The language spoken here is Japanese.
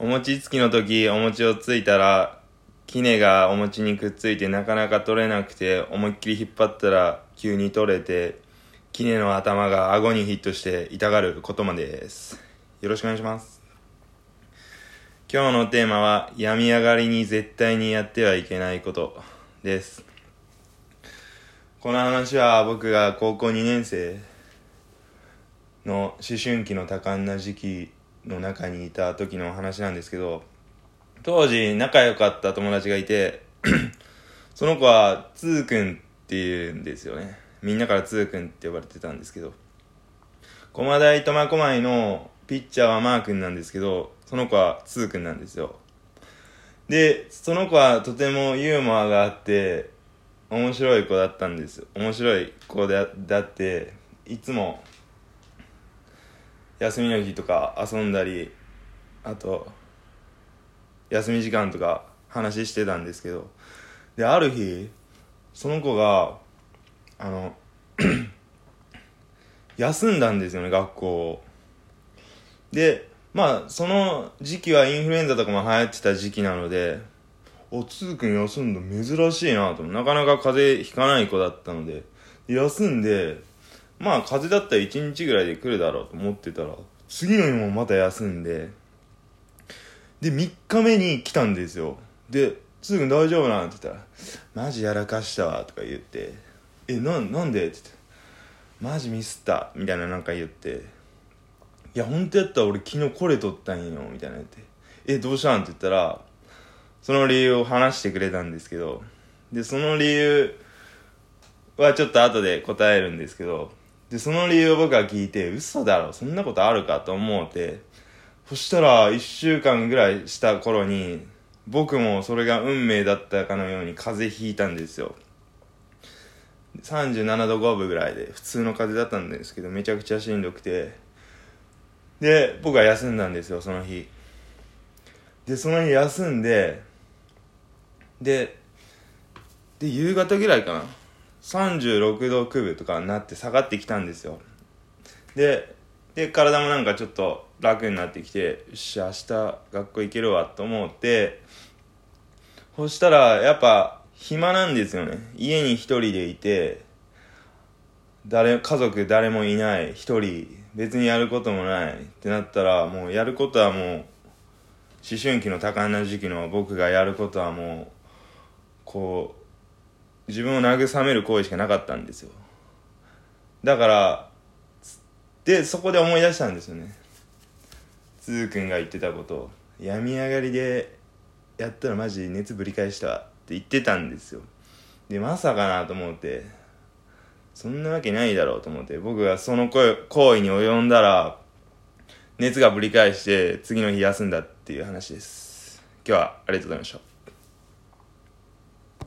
お餅つきの時、お餅をついたら、キネがお餅にくっついてなかなか取れなくて、思いっきり引っ張ったら急に取れて、キネの頭が顎にヒットして痛がることまでです。よろしくお願いします。今日のテーマは、病み上がりに絶対にやってはいけないことです。この話は僕が高校2年生の思春期の多感な時期の中にいた時の話なんですけど当時仲良かった友達がいて その子はつーくんっていうんですよね。みんなからつーくんって呼ばれてたんですけど駒大苫小牧のピッチャーはマー君なんですけどその子はつーくんなんですよ。でその子はとてもユーモアがあって面白い子だったんです。面白い子でだっていつも休みの日とか遊んだりあと休み時間とか話してたんですけどである日その子があの 休んだんですよね学校を。でまあその時期はインフルエンザとかも流行ってた時期なのでおつーくん休んだ珍しいなと。なかなか風邪ひかない子だったので休んでまあ風邪だったら1日ぐらいで来るだろうと思ってたら次の日もまた休んでで3日目に来たんですよで「つーくん大丈夫なん?」って言ったら「マジやらかしたわ」とか言って「えななんで?」って言って「マジミスった」みたいななんか言って「いや本当やったら俺昨日これ取ったんよ」みたいな言って「えどうしたん?」って言ったらその理由を話してくれたんですけどでその理由はちょっと後で答えるんですけどでその理由を僕は聞いて嘘だろそんなことあるかと思うてそしたら1週間ぐらいした頃に僕もそれが運命だったかのように風邪ひいたんですよ。37度5分ぐらいで普通の風邪だったんですけどめちゃくちゃしんどくて。で僕は休んだんですよその日。でその日休んででで夕方ぐらいかな。36度9分とかになって下がってきたんですよ。でで体もなんかちょっと楽になってきてよし明日学校行けるわと思ってそしたらやっぱ暇なんですよね。家に一人でいて誰家族誰もいない一人別にやることもないってなったらもうやることはもう思春期の多感な時期の僕がやることはもうこう自分を慰める行為しかなかったんですよ。だからでそこで思い出したんですよね。つーくんが言ってたこと。を病み上がりでやったらマジ熱ぶり返したって言ってたんですよ。でまさかなと思ってそんなわけないだろうと思って僕がその行為に及んだら熱がぶり返して次の日休んだっていう話です。今日はありがとうございました。